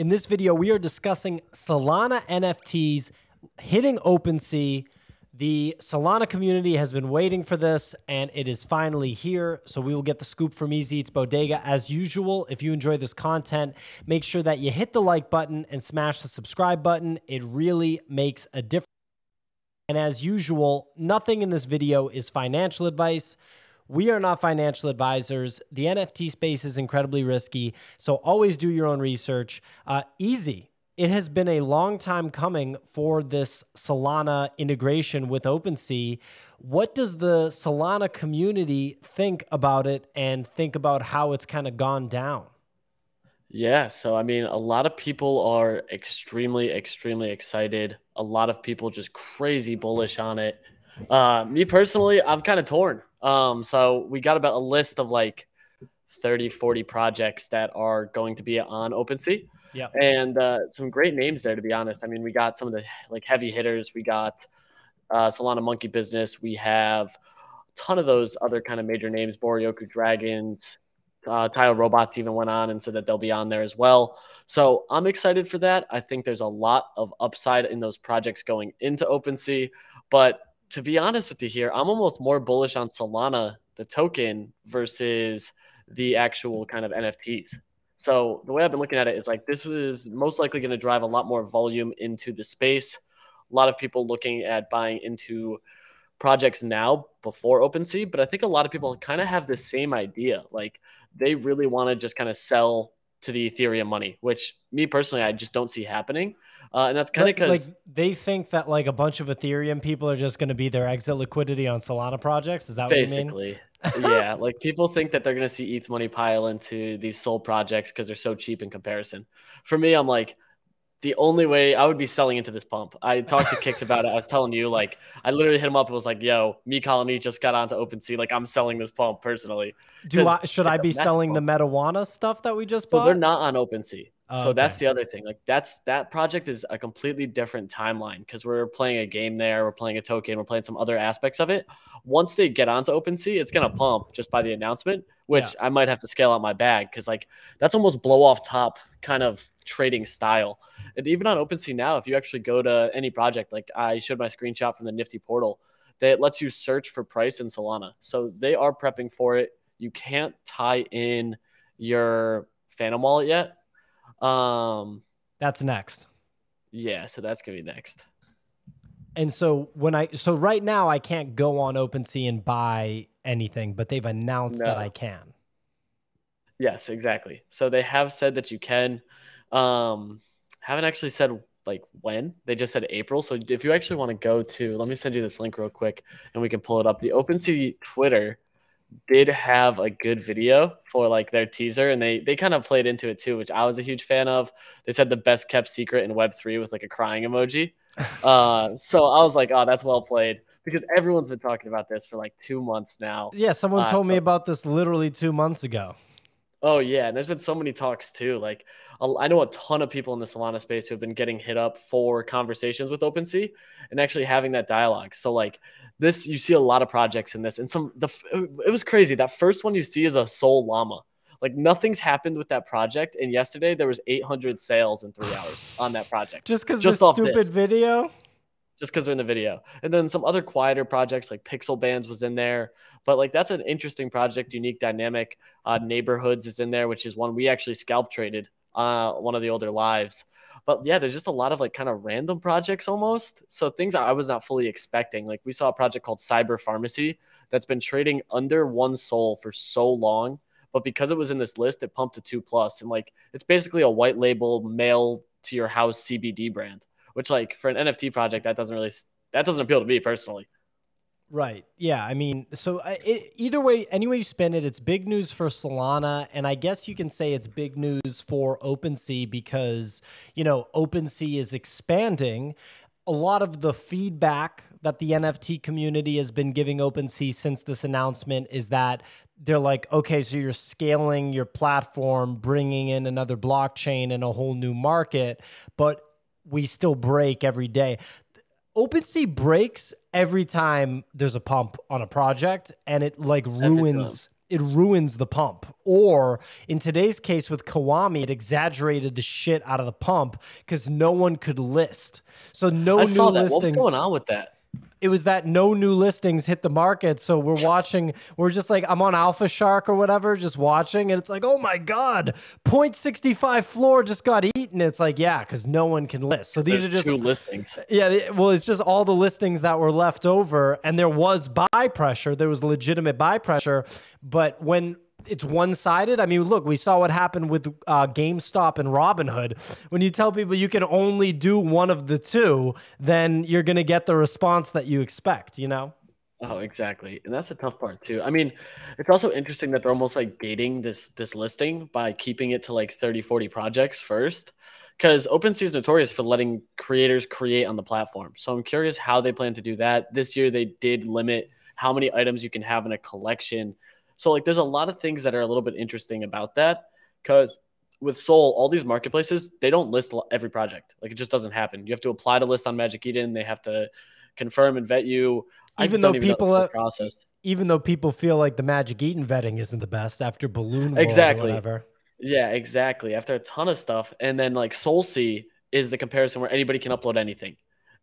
In this video, we are discussing Solana NFTs hitting OpenSea. The Solana community has been waiting for this, and it is finally here. So we will get the scoop from Easy Eats Bodega. As usual, if you enjoy this content, make sure that you hit the like button and smash the subscribe button. It really makes a difference. And as usual, nothing in this video is financial advice. We are not financial advisors. The NFT space is incredibly risky, so always do your own research. Uh, easy. It has been a long time coming for this Solana integration with OpenSea. What does the Solana community think about it and think about how it's kind of gone down? Yeah, so I mean, a lot of people are extremely, extremely excited. A lot of people just crazy bullish on it. Uh, me personally, I'm kind of torn. Um, so we got about a list of like 30, 40 projects that are going to be on OpenSea. Yeah. And uh, some great names there, to be honest. I mean, we got some of the like heavy hitters. We got uh, Solana Monkey Business. We have a ton of those other kind of major names, Boryoku Dragons. Uh, Taiyo Robots even went on and said that they'll be on there as well. So I'm excited for that. I think there's a lot of upside in those projects going into OpenSea. But to be honest with you here, I'm almost more bullish on Solana, the token, versus the actual kind of NFTs. So the way I've been looking at it is like this is most likely going to drive a lot more volume into the space. A lot of people looking at buying into projects now before OpenSea, but I think a lot of people kind of have the same idea. Like they really want to just kind of sell to the Ethereum money, which me personally, I just don't see happening. Uh, and that's kind of because like they think that like a bunch of Ethereum people are just going to be their exit liquidity on Solana projects. Is that basically? yeah, like people think that they're going to see ETH money pile into these Sol projects because they're so cheap in comparison. For me, I'm like, the only way I would be selling into this pump. I talked to Kicks about it. I was telling you, like, I literally hit him up and was like, "Yo, me Colony just got onto OpenSea. Like, I'm selling this pump personally. Do I should I be selling pump. the Metawana stuff that we just so bought? they're not on OpenSea. Oh, so okay. that's the other thing. Like, that's that project is a completely different timeline because we're playing a game there, we're playing a token, we're playing some other aspects of it. Once they get onto OpenSea, it's gonna pump just by the announcement, which yeah. I might have to scale out my bag because like that's almost blow off top kind of trading style. And even on OpenSea now, if you actually go to any project, like I showed my screenshot from the Nifty portal, that lets you search for price in Solana. So they are prepping for it. You can't tie in your Phantom wallet yet. Um, that's next. Yeah, so that's gonna be next. And so when I so right now I can't go on OpenSea and buy anything, but they've announced no. that I can. Yes, exactly. So they have said that you can. Um, haven't actually said like when. They just said April. So if you actually want to go to, let me send you this link real quick, and we can pull it up. The OpenSea Twitter did have a good video for like their teaser, and they they kind of played into it too, which I was a huge fan of. They said the best kept secret in Web three with like a crying emoji. uh, so I was like, oh, that's well played because everyone's been talking about this for like two months now. Yeah, someone uh, told so, me about this literally two months ago. Oh yeah, and there's been so many talks too. Like I know a ton of people in the Solana space who have been getting hit up for conversations with OpenSea and actually having that dialogue. So like this, you see a lot of projects in this, and some the it was crazy. That first one you see is a Sol Llama. Like nothing's happened with that project, and yesterday there was 800 sales in three hours on that project. Just because just the stupid this. video just because they're in the video. And then some other quieter projects like Pixel Bands was in there. But like that's an interesting project, unique dynamic. Uh, Neighborhoods is in there, which is one we actually scalp traded uh, one of the older lives. But yeah, there's just a lot of like kind of random projects almost. So things I was not fully expecting. Like we saw a project called Cyber Pharmacy that's been trading under one soul for so long. But because it was in this list, it pumped to two plus. And like it's basically a white label mail to your house CBD brand which like for an NFT project that doesn't really that doesn't appeal to me personally. Right. Yeah. I mean, so uh, it, either way, any way you spin it, it's big news for Solana, and I guess you can say it's big news for OpenSea because you know OpenSea is expanding. A lot of the feedback that the NFT community has been giving OpenSea since this announcement is that they're like, okay, so you're scaling your platform, bringing in another blockchain and a whole new market, but we still break every day. OpenSea breaks every time there's a pump on a project, and it like ruins it ruins the pump. Or in today's case with Kiwami, it exaggerated the shit out of the pump because no one could list. So no I new saw that. listings. What's going on with that? It was that no new listings hit the market. So we're watching, we're just like, I'm on Alpha Shark or whatever, just watching, and it's like, oh my God, 0.65 floor just got eaten. It's like, yeah, because no one can list. So these There's are just two listings. yeah, well, it's just all the listings that were left over, and there was buy pressure. There was legitimate buy pressure, but when it's one sided. I mean, look, we saw what happened with uh, GameStop and Robinhood. When you tell people you can only do one of the two, then you're going to get the response that you expect, you know? Oh, exactly. And that's a tough part too. I mean, it's also interesting that they're almost like gating this this listing by keeping it to like 30, 40 projects first. Because OpenSea is notorious for letting creators create on the platform. So I'm curious how they plan to do that. This year they did limit how many items you can have in a collection. So like there's a lot of things that are a little bit interesting about that. Because with Soul, all these marketplaces, they don't list every project. Like it just doesn't happen. You have to apply to list on Magic Eden. They have to confirm and vet you. Even though even people process. Even though people feel like the Magic Eden vetting isn't the best after Balloon World Exactly. or whatever. Yeah, exactly. After a ton of stuff, and then like SolSea is the comparison where anybody can upload anything,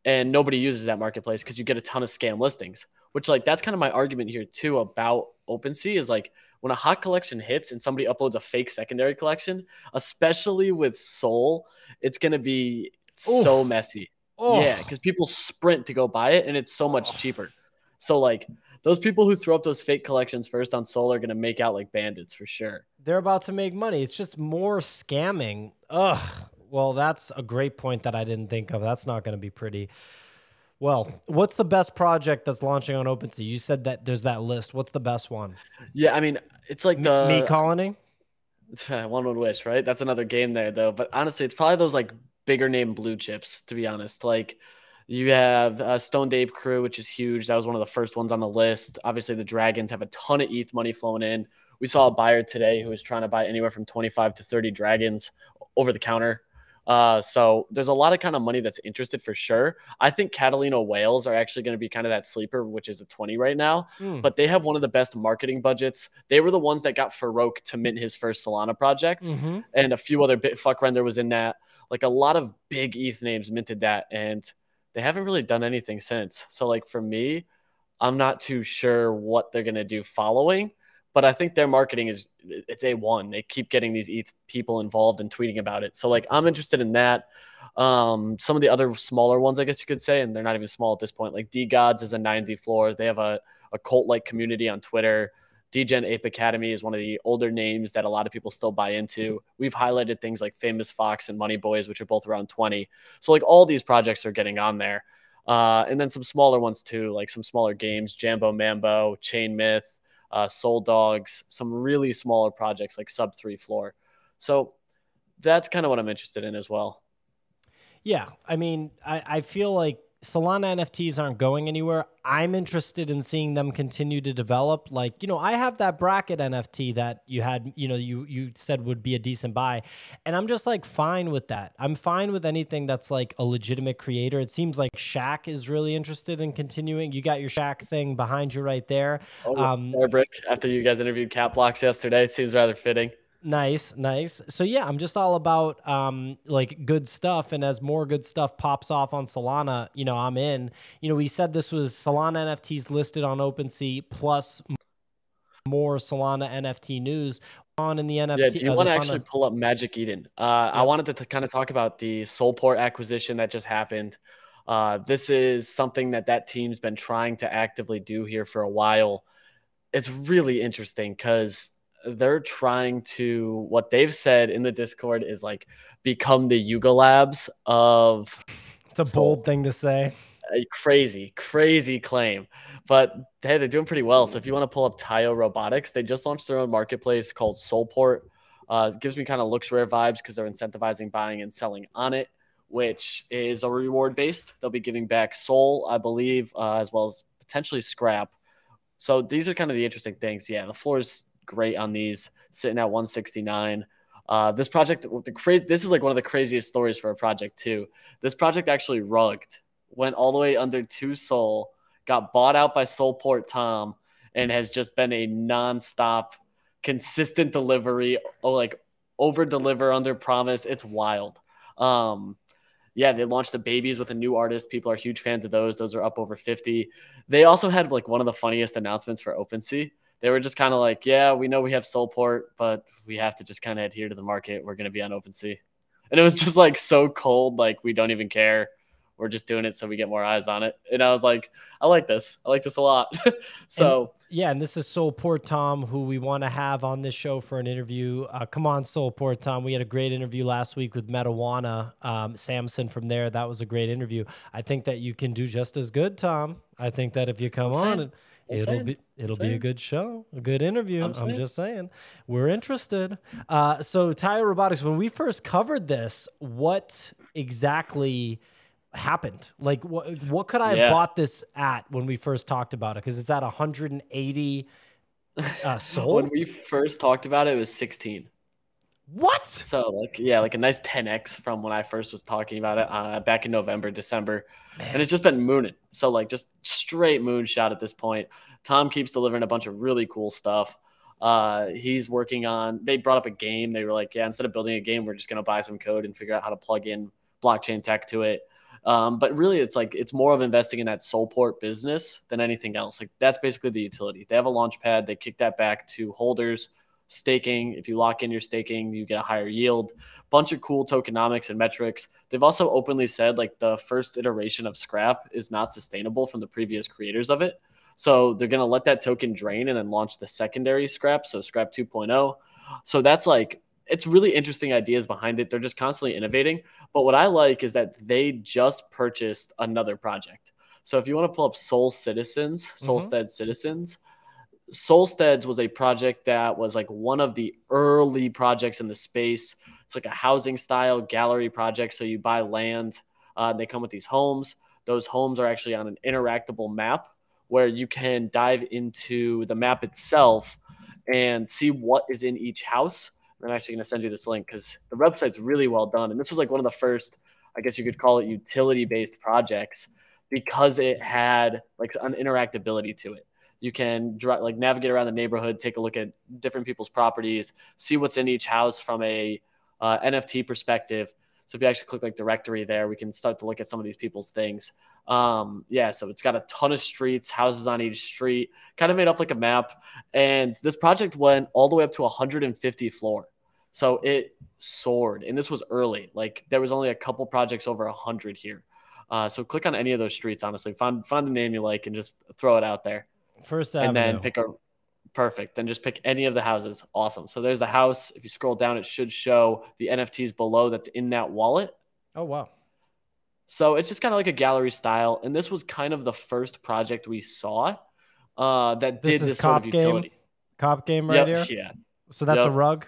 and nobody uses that marketplace because you get a ton of scam listings. Which like that's kind of my argument here too about OpenSea is like when a hot collection hits and somebody uploads a fake secondary collection, especially with Soul, it's gonna be so messy. Oh, Yeah, because people sprint to go buy it, and it's so much Oh. cheaper. So like those people who throw up those fake collections first on Soul are gonna make out like bandits for sure. they're about to make money. It's just more scamming. Ugh. Well, that's a great point that I didn't think of. That's not to be pretty. Well, what's the best project that's launching on OpenSea? You said that there's that list. What's the best one? Yeah, I mean, it's like the Me Colony? one would wish, right? That's another game there, though. But honestly, it's probably those like bigger name blue chips, to be honest. Like you have uh, Stone Ape Crew, which is huge. That was one of the first ones on the list. Obviously, the Dragons have a ton of ETH money flowing in. We saw a buyer today who was trying to buy anywhere from 25 to 30 Dragons over the counter. Uh, so there's a lot of kind of money that's interested for sure. I think Catalina Whales are actually going to be kind of that sleeper, which is a 20 right now Hmm. but they have one of the best marketing budgets. They were the ones that got Farokh to mint his first Solana project, Mhm. and a few other bit fuck render was in that. Like a lot of big ETH names minted that, and they haven't really done anything since. So like for me, I'm not too sure what they're gonna do following, but I think their marketing is it's a one. They keep getting these ETH people involved and tweeting about it. So like I'm interested in that. Um, some of the other smaller ones, I guess you could say, and they're not even small at this point. Like DeGods is a 90 floor. They have a a cult like community on Twitter. Degen Ape Academy is one of the older names that a lot of people still buy into. We've highlighted things like Famous Fox and Money Boys, which are both around 20. So like all these projects are getting on there. Uh, and then some smaller ones too, like some smaller games, Jambo Mambo, Chain Myth, uh, Soul Dogs, some really smaller projects like Sub Three Floor. So that's kind of what I'm interested in as well. Yeah. I mean, I, I feel like Solana NFTs aren't going anywhere. I'm interested in seeing them continue to develop. Like, you know, I have that bracket NFT that you had, you know, you you said would be a decent buy. And I'm just like fine with that. I'm fine with anything that's like a legitimate creator. It seems like Shaq is really interested in continuing. You got your Shaq thing behind you right there. Oh, Um, Brick, after you guys interviewed Cap Blocks yesterday, seems rather fitting. Nice, nice. So yeah, I'm just all about um like good stuff and as more good stuff pops off on Solana, you know, I'm in. You know, we said this was Solana NFTs listed on OpenSea plus more Solana NFT news on in the NFT. Yeah, do you uh, want to actually pull up Magic Eden? Uh, I wanted to t- kind of talk about the SolPort acquisition that just happened. Uh, this is something that that team's been trying to actively do here for a while. It's really interesting because they're trying to what they've said in the Discord is like become the Yuga Labs of It's a so- bold thing to say. a crazy, crazy claim. But hey, they're doing pretty well. So if you want to pull up Taiyo Robotics, they just launched their own marketplace called SolPort. Uh, it gives me kind of LooksRare vibes because they're incentivizing buying and selling on it, which is a reward based. They'll be giving back Soul, I believe, uh, as well as potentially scrap. So these are kind of the interesting things. Yeah, the floor is great on these, sitting at 169. Uh, this project, the crazy, this is like one of the craziest stories for a project too. This project actually rugged, went all the way under two Soul, got bought out by SolPort Tom, and has just been a nonstop, consistent delivery. Oh, like over deliver, under promise. It's wild. Um, yeah, they launched the babies with a new artist. People are huge fans of those. Those are up over 50. They also had like one of the funniest announcements for OpenSea. They were just kind of like, yeah, we know we have SolPort, but we have to just kind of adhere to the market. We're going to be on OpenSea. And it was just like so cold, like we don't even care. We're just doing it so we get more eyes on it. And I was like, I like this. I like this a lot. so and, yeah, and this is SolPort Tom, who we want to have on this show for an interview. Uh, come on, SolPort Tom. We had a great interview last week with Metawana um, Samson from there. That was a great interview. I think that you can do just as good, Tom. I think that if you come on, and, it'll saying. be it'll be a good show, a good interview. I'm, I'm just saying, we're interested. Uh, so, Taiyo Robotics, when we first covered this, what exactly? happened? Like, what what could I yeah. have bought this at when we first talked about it? Because it's at 180 uh, sold. when we first talked about it, it was 16. What? So like yeah, like a nice 10x from when I first was talking about it uh, back in November, December, Man. and it's just been mooning. So like just straight moonshot at this point. Tom keeps delivering a bunch of really cool stuff. Uh, he's working on. They brought up a game. They were like, yeah, instead of building a game, we're just gonna buy some code and figure out how to plug in blockchain tech to it. Um, but really, it's like it's more of investing in that SolPort business than anything else. Like that's basically the utility. They have a launch pad. They kick that back to holders. Staking. If you lock in your staking, you get a higher yield. Bunch of cool tokenomics and metrics. They've also openly said like the first iteration of Scrap is not sustainable from the previous creators of it. So they're going to let that token drain and then launch the secondary Scrap. So Scrap 2.0. So that's like it's really interesting ideas behind it. They're just constantly innovating. But what I like is that they just purchased another project. So if you want to pull up Soul Citizens, mm-hmm. Mm-hmm. Citizens, Solsteads was a project that was like one of the early projects in the space. It's like a housing style gallery project. So you buy land, uh, they come with these homes. Those homes are actually on an interactable map where you can dive into the map itself and see what is in each house I'm actually going to send you this link because the website's really well done. And this was like one of the first, I guess you could call it utility based projects because it had like an interactability to it. You can like navigate around the neighborhood, take a look at different people's properties, see what's in each house from a uh, NFT perspective. So if you actually click like directory there, we can start to look at some of these people's things. Um, yeah, so it's got a ton of streets, houses on each street, kind of made up like a map. And this project went all the way up to 150 floor. So it soared. And this was early. Like there was only a couple projects over 100 here. Uh, so click on any of those streets, honestly. Find, find the name you like and just throw it out there. First Avenue. And then pick a perfect. Then just pick any of the houses. Awesome. So there's the house. If you scroll down, it should show the NFTs below that's in that wallet. Oh, wow. So it's just kind of like a gallery style. And this was kind of the first project we saw uh, that this did this sort of utility. Game? Cop game right yep, here? Yeah. So that's yep. a rug?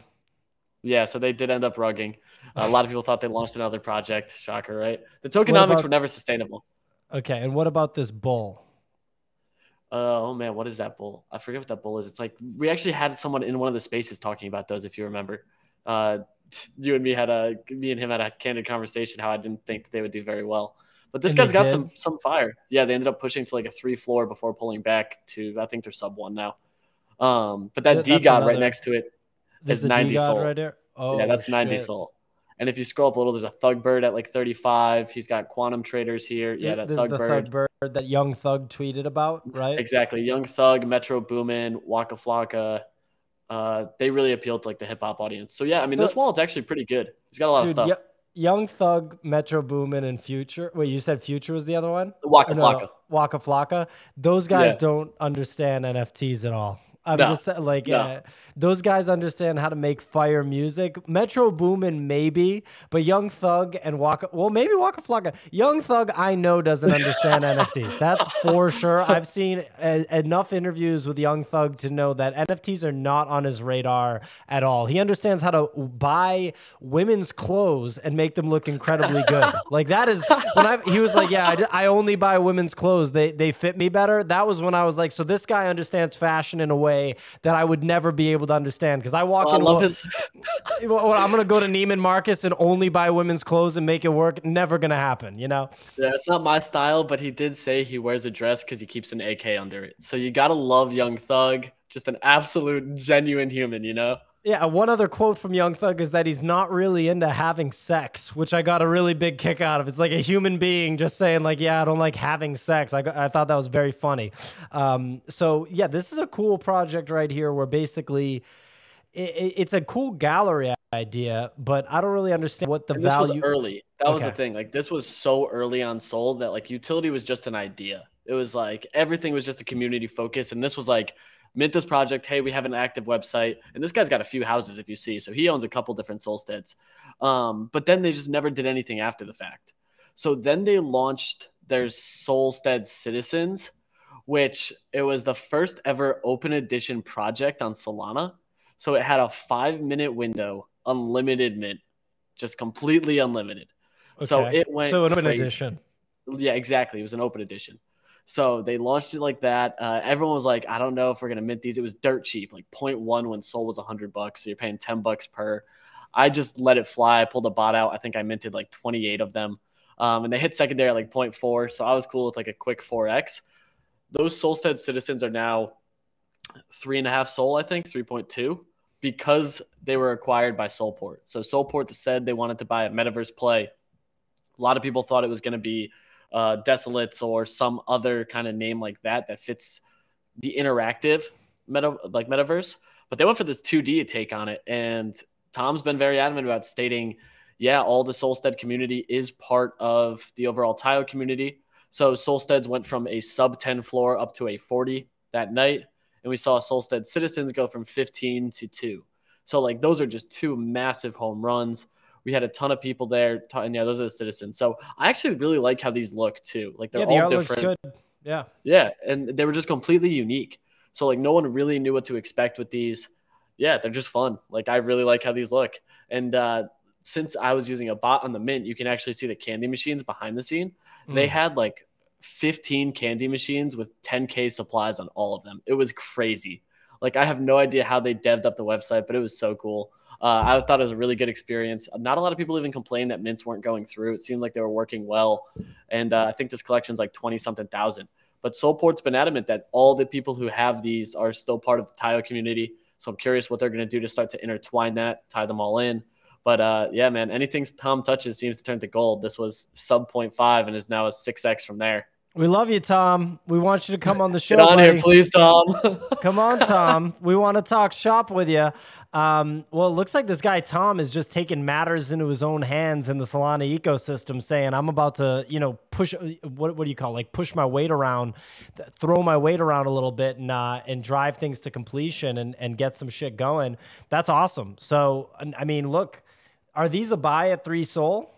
Yeah. So they did end up rugging. a lot of people thought they launched another project. Shocker, right? The tokenomics about, were never sustainable. Okay. And what about this bull? Uh, oh man, what is that bull? I forget what that bull is. It's like we actually had someone in one of the spaces talking about those, if you remember. Uh, you and me had a me and him had a candid conversation how I didn't think they would do very well. But this and guy's got did? some some fire. Yeah, they ended up pushing to like a three floor before pulling back to I think they're sub one now. Um, but that DeGod right next to it is 90 soul. Right there. Oh, yeah, that's 90 soul. And if you scroll up a little, there's a Thug Bird at like 35. He's got Quantum Traders here. Yeah, that Thug Bird. Thug Bird that Young Thug tweeted about, right? Exactly. Young Thug, Metro Boomin, Waka Flocka, uh, they really appealed to like the hip hop audience. So yeah, I mean, the, this wallet's actually pretty good. He's got a lot Dude, of stuff. Y- Young Thug, Metro Boomin, and Future. Wait, you said Future was the other one? Waka no, Flocka. Waka Flocka. Those guys yeah. don't understand NFTs at all. I'm no. just like no. uh, those guys understand how to make fire music. Metro Boomin maybe, but Young Thug and Waka well maybe Waka Flocka. Young Thug I know doesn't understand NFTs. That's for sure. I've seen a, enough interviews with Young Thug to know that NFTs are not on his radar at all. He understands how to buy women's clothes and make them look incredibly good. like that is when I he was like, yeah, I, I only buy women's clothes. They they fit me better. That was when I was like, so this guy understands fashion in a way way that I would never be able to understand. Because I walk Oh, I in, love his. well, I'm gonna go to Neiman Marcus and only buy women's clothes and make it work. Never gonna happen, you know. Yeah, it's not my style, but he did say he wears a dress because he keeps an AK under it. So you gotta love Young Thug, just an absolute genuine human, you know. Yeah, one other quote from Young Thug is that he's not really into having sex, which I got a really big kick out of. It's like a human being just saying, like, yeah, I don't like having sex. I, got, I thought that was very funny. Um, so, yeah, this is a cool project right here where basically it, it's a cool gallery idea, but I don't really understand what the And this value. was early. That was the thing. Like this was so early on Soul that like utility was just an idea. It was like everything was just a community focus, and this was like mint this project. Hey, we have an active website, and this guy's got a few houses if you see. So he owns a couple different Solsteads. Um, but then they just never did anything after the fact. So then they launched their Solstead Citizens, which it was the first ever open edition project on Solana. So it had a five minute window, unlimited mint, just completely unlimited. So it went so an open crazy. edition. Yeah, exactly. It was an open edition. So they launched it like that. Uh, everyone was like, I don't know if we're gonna mint these. It was dirt cheap, like 0.1 when Sol was 100 bucks. So you're paying 10 bucks per. I just let it fly. I pulled a bot out. I think I minted like 28 of them, um, and they hit secondary at like 0.4. So I was cool with like a quick 4x. Those Solstead citizens are now three and a half soul, I think 3.2, because they were acquired by SolPort. So SolPort said they wanted to buy a metaverse play. A lot of people thought it was going to be uh, Desolates or some other kind of name like that that fits the interactive meta like metaverse. But they went for this 2D take on it, and Tom's been very adamant about stating, yeah, all the Solstead community is part of the overall Taiyo community. So Solsteads went from a sub 10 floor up to a 40 that night, and we saw Solstead citizens go from 15 to two. So like those are just two massive home runs. We had a ton of people there, yeah, those are the citizens. So I actually really like how these look too. Like they're Yeah, the all different. good. Yeah. Yeah, and they were just completely unique. So like no one really knew what to expect with these. Yeah, they're just fun. Like I really like how these look. And uh, since I was using a bot on the mint, you can actually see the candy machines behind the scene. They Mm. had like 15 candy machines with 10k supplies on all of them. It was crazy. Like I have no idea how they devved up the website, but it was so cool. Uh, I thought it was a really good experience. Not a lot of people even complained that mints weren't going through. It seemed like they were working well, and uh, I think this collection's like 20 something thousand. But SolPort's been adamant that all the people who have these are still part of the Taiyo community. So I'm curious what they're going to do to start to intertwine that, tie them all in. But uh, yeah, man, anything Tom touches seems to turn to gold. This was sub 0.5 and is now a 6x from there. We love you, Tom. We want you to come on the show. Get on buddy. here, please, Tom. Come on, Tom. we want to talk shop with you. Um, well, it looks like this guy Tom is just taking matters into his own hands in the Solana ecosystem, saying, "I'm about to, you know, push. What what do you call it? like push my weight around, th- throw my weight around a little bit, and uh, and drive things to completion and and get some shit going. That's awesome. So, I mean, look, are these a buy at three soul?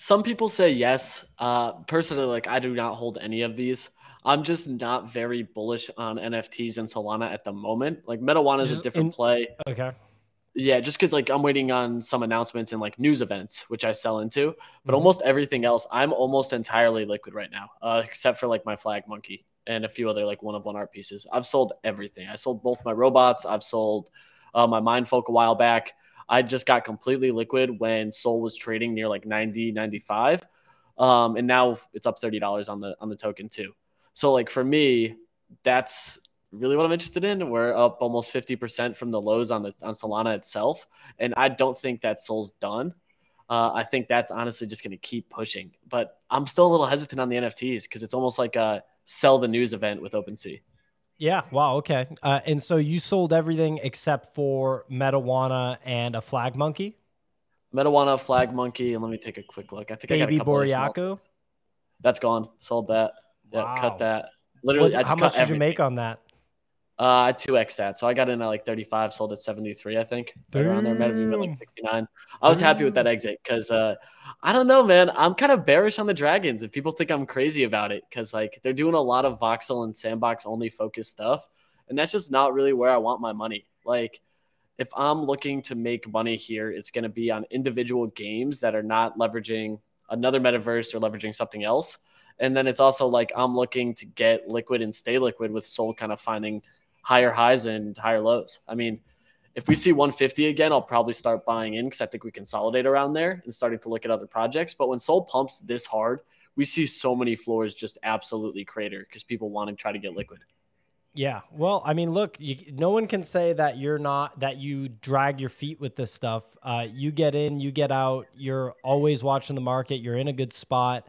Some people say yes. Uh, personally, like I do not hold any of these. I'm just not very bullish on NFTs and Solana at the moment. Like Metawana is a different in- play. Okay. Yeah, just because like I'm waiting on some announcements and like news events, which I sell into. But Mhm. almost everything else, I'm almost entirely liquid right now, uh, except for like my flag monkey and a few other like one of one art pieces. I've sold everything. I sold both my robots. I've sold uh, my Mindfolk a while back. I just got completely liquid when Soul was trading near like 90, 95. Um, and now it's up $30 on the on the token too. So like for me, that's really what I'm interested in. We're up almost 50% from the lows on the on Solana itself. And I don't think that Soul's done. Uh, I think that's honestly just going to keep pushing. But I'm still a little hesitant on the NFTs because it's almost like a sell the news event with OpenSea. Yeah. Wow. Okay. Uh, and so you sold everything except for Metawana and a flag monkey, Metawana, Flag Monkey, and let me take a quick look. I think I got a baby couple other small- Boryoku. That's gone. Sold that. Yeah, Wow. cut that. Literally, What- how much did everything. you make on that? Uh, two X that, so I got in at like thirty five, sold at seventy three, I think. Right around there, might have been like sixty nine. I was happy with that exit because uh, I don't know, man. I'm kind of bearish on the dragons, and people think I'm crazy about it because like they're doing a lot of voxel and sandbox only focused stuff, and that's just not really where I want my money. Like, if I'm looking to make money here, it's going to be on individual games that are not leveraging another metaverse or leveraging something else. And then it's also like I'm looking to get liquid and stay liquid with Soul kind of finding higher highs and higher lows. I mean, if we see 150 again, I'll probably start buying in because I think we consolidate around there and starting to look at other projects. But when Sol pumps this hard, we see so many floors just absolutely crater because people want to try to get liquid. Yeah. Well, I mean, look, you, no one can say that you're not, that you drag your feet with this stuff. Uh, you get in, you get out, you're always watching the market, you're in a good spot.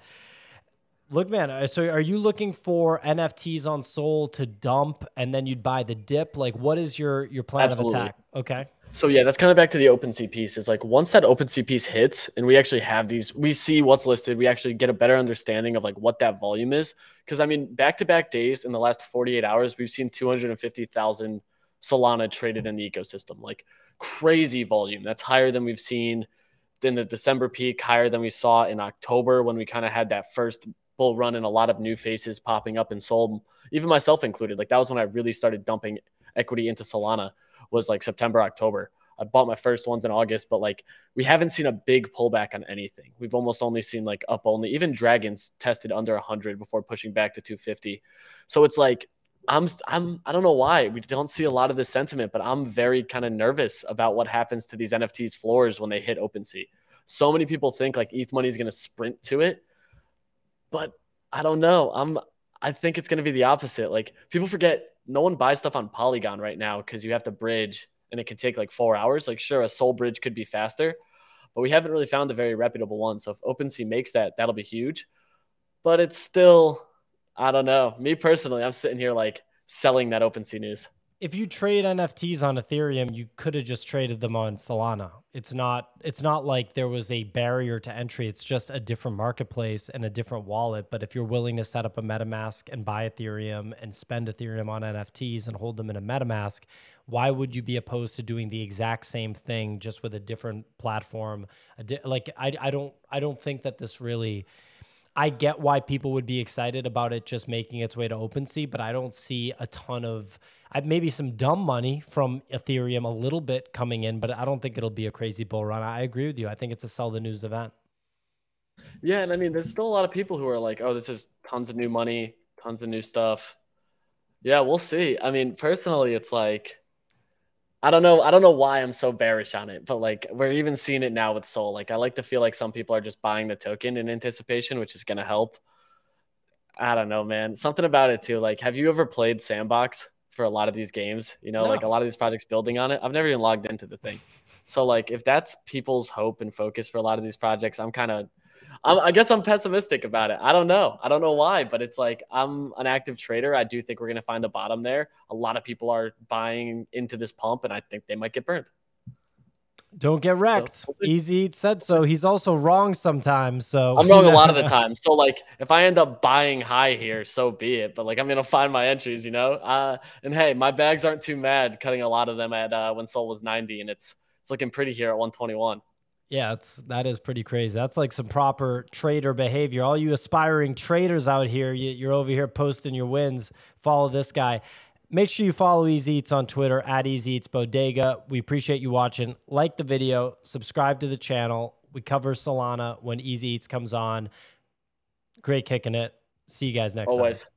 Look, man, uh, so are you looking for NFTs on Sol to dump and then you'd buy the dip? Like, what is your, your plan Absolutely. of attack? Okay. So yeah, that's kind of back to the OpenSea piece. Is like once that OpenSea piece hits, and we actually have these, we see what's listed. We actually get a better understanding of like what that volume is. Because I mean, back to back days in the last 48 hours, we've seen 250,000 Solana traded in the ecosystem. Like crazy volume. That's higher than we've seen in the December peak, higher than we saw in October when we kind of had that first bull run and a lot of new faces popping up and sold, even myself included. Like that was when I really started dumping equity into Solana was like September, October. I bought my first ones in August, but like we haven't seen a big pullback on anything. We've almost only seen like up only. Even Dragons tested under 100 before pushing back to 250. So it's like I'm I'm I don't know why we don't see a lot of this sentiment, but I'm very kind of nervous about what happens to these NFTs floors when they hit OpenSea. So many people think like ETH money is going to sprint to it, but I don't know. I'm I think it's going to be the opposite. Like people forget no one buys stuff on Polygon right now because you have to bridge and it can take like four hours. Like, sure, a Soul bridge could be faster, but we haven't really found a very reputable one. So if OpenSea makes that, that'll be huge. But it's still, I don't know. Me personally, I'm sitting here like selling that OpenSea news if you trade NFTs on Ethereum, you could have just traded them on Solana. It's not it's not like there was a barrier to entry. It's just a different marketplace and a different wallet. But if you're willing to set up a MetaMask and buy Ethereum and spend Ethereum on NFTs and hold them in a MetaMask, why would you be opposed to doing the exact same thing just with a different platform? Like I I don't I don't think that this really I get why people would be excited about it just making its way to OpenSea, but I don't see a ton of maybe some dumb money from Ethereum a little bit coming in, but I don't think it'll be a crazy bull run. I agree with you. I think it's a sell the news event. Yeah, and I mean, there's still a lot of people who are like, "Oh, this is tons of new money, tons of new stuff." Yeah, we'll see. I mean, personally, it's like I don't know. I don't know why I'm so bearish on it, but like we're even seeing it now with Soul. Like I like to feel like some people are just buying the token in anticipation, which is going to help. I don't know, man. Something about it too. Like, have you ever played Sandbox for a lot of these games? You know, no. like a lot of these projects building on it. I've never even logged into the thing. So like, if that's people's hope and focus for a lot of these projects, I'm kind of I'm, i guess I'm pessimistic about it. I don't know. I don't know why, but it's like I'm an active trader. I do think we're going to find the bottom there. A lot of people are buying into this pump, and I think they might get burned. Don't get wrecked. So, Easy said so. He's also wrong sometimes. So I'm wrong a lot of the time. So like if I end up buying high here, so be it. But like I'm gonna find my entries, you know. Uh, and hey, my bags aren't too mad cutting a lot of them at uh, when Sol was 90, and it's it's looking pretty here at 121. Yeah, it's that is pretty crazy. That's like some proper trader behavior. All you aspiring traders out here, you, are over here posting your wins. Follow this guy. Make sure you follow Easy Eats on Twitter at Easy Eats Bodega. We appreciate you watching. Like the video, subscribe to the channel. We cover Solana when Easy Eats comes on. Great kicking it. See you guys next Always. time.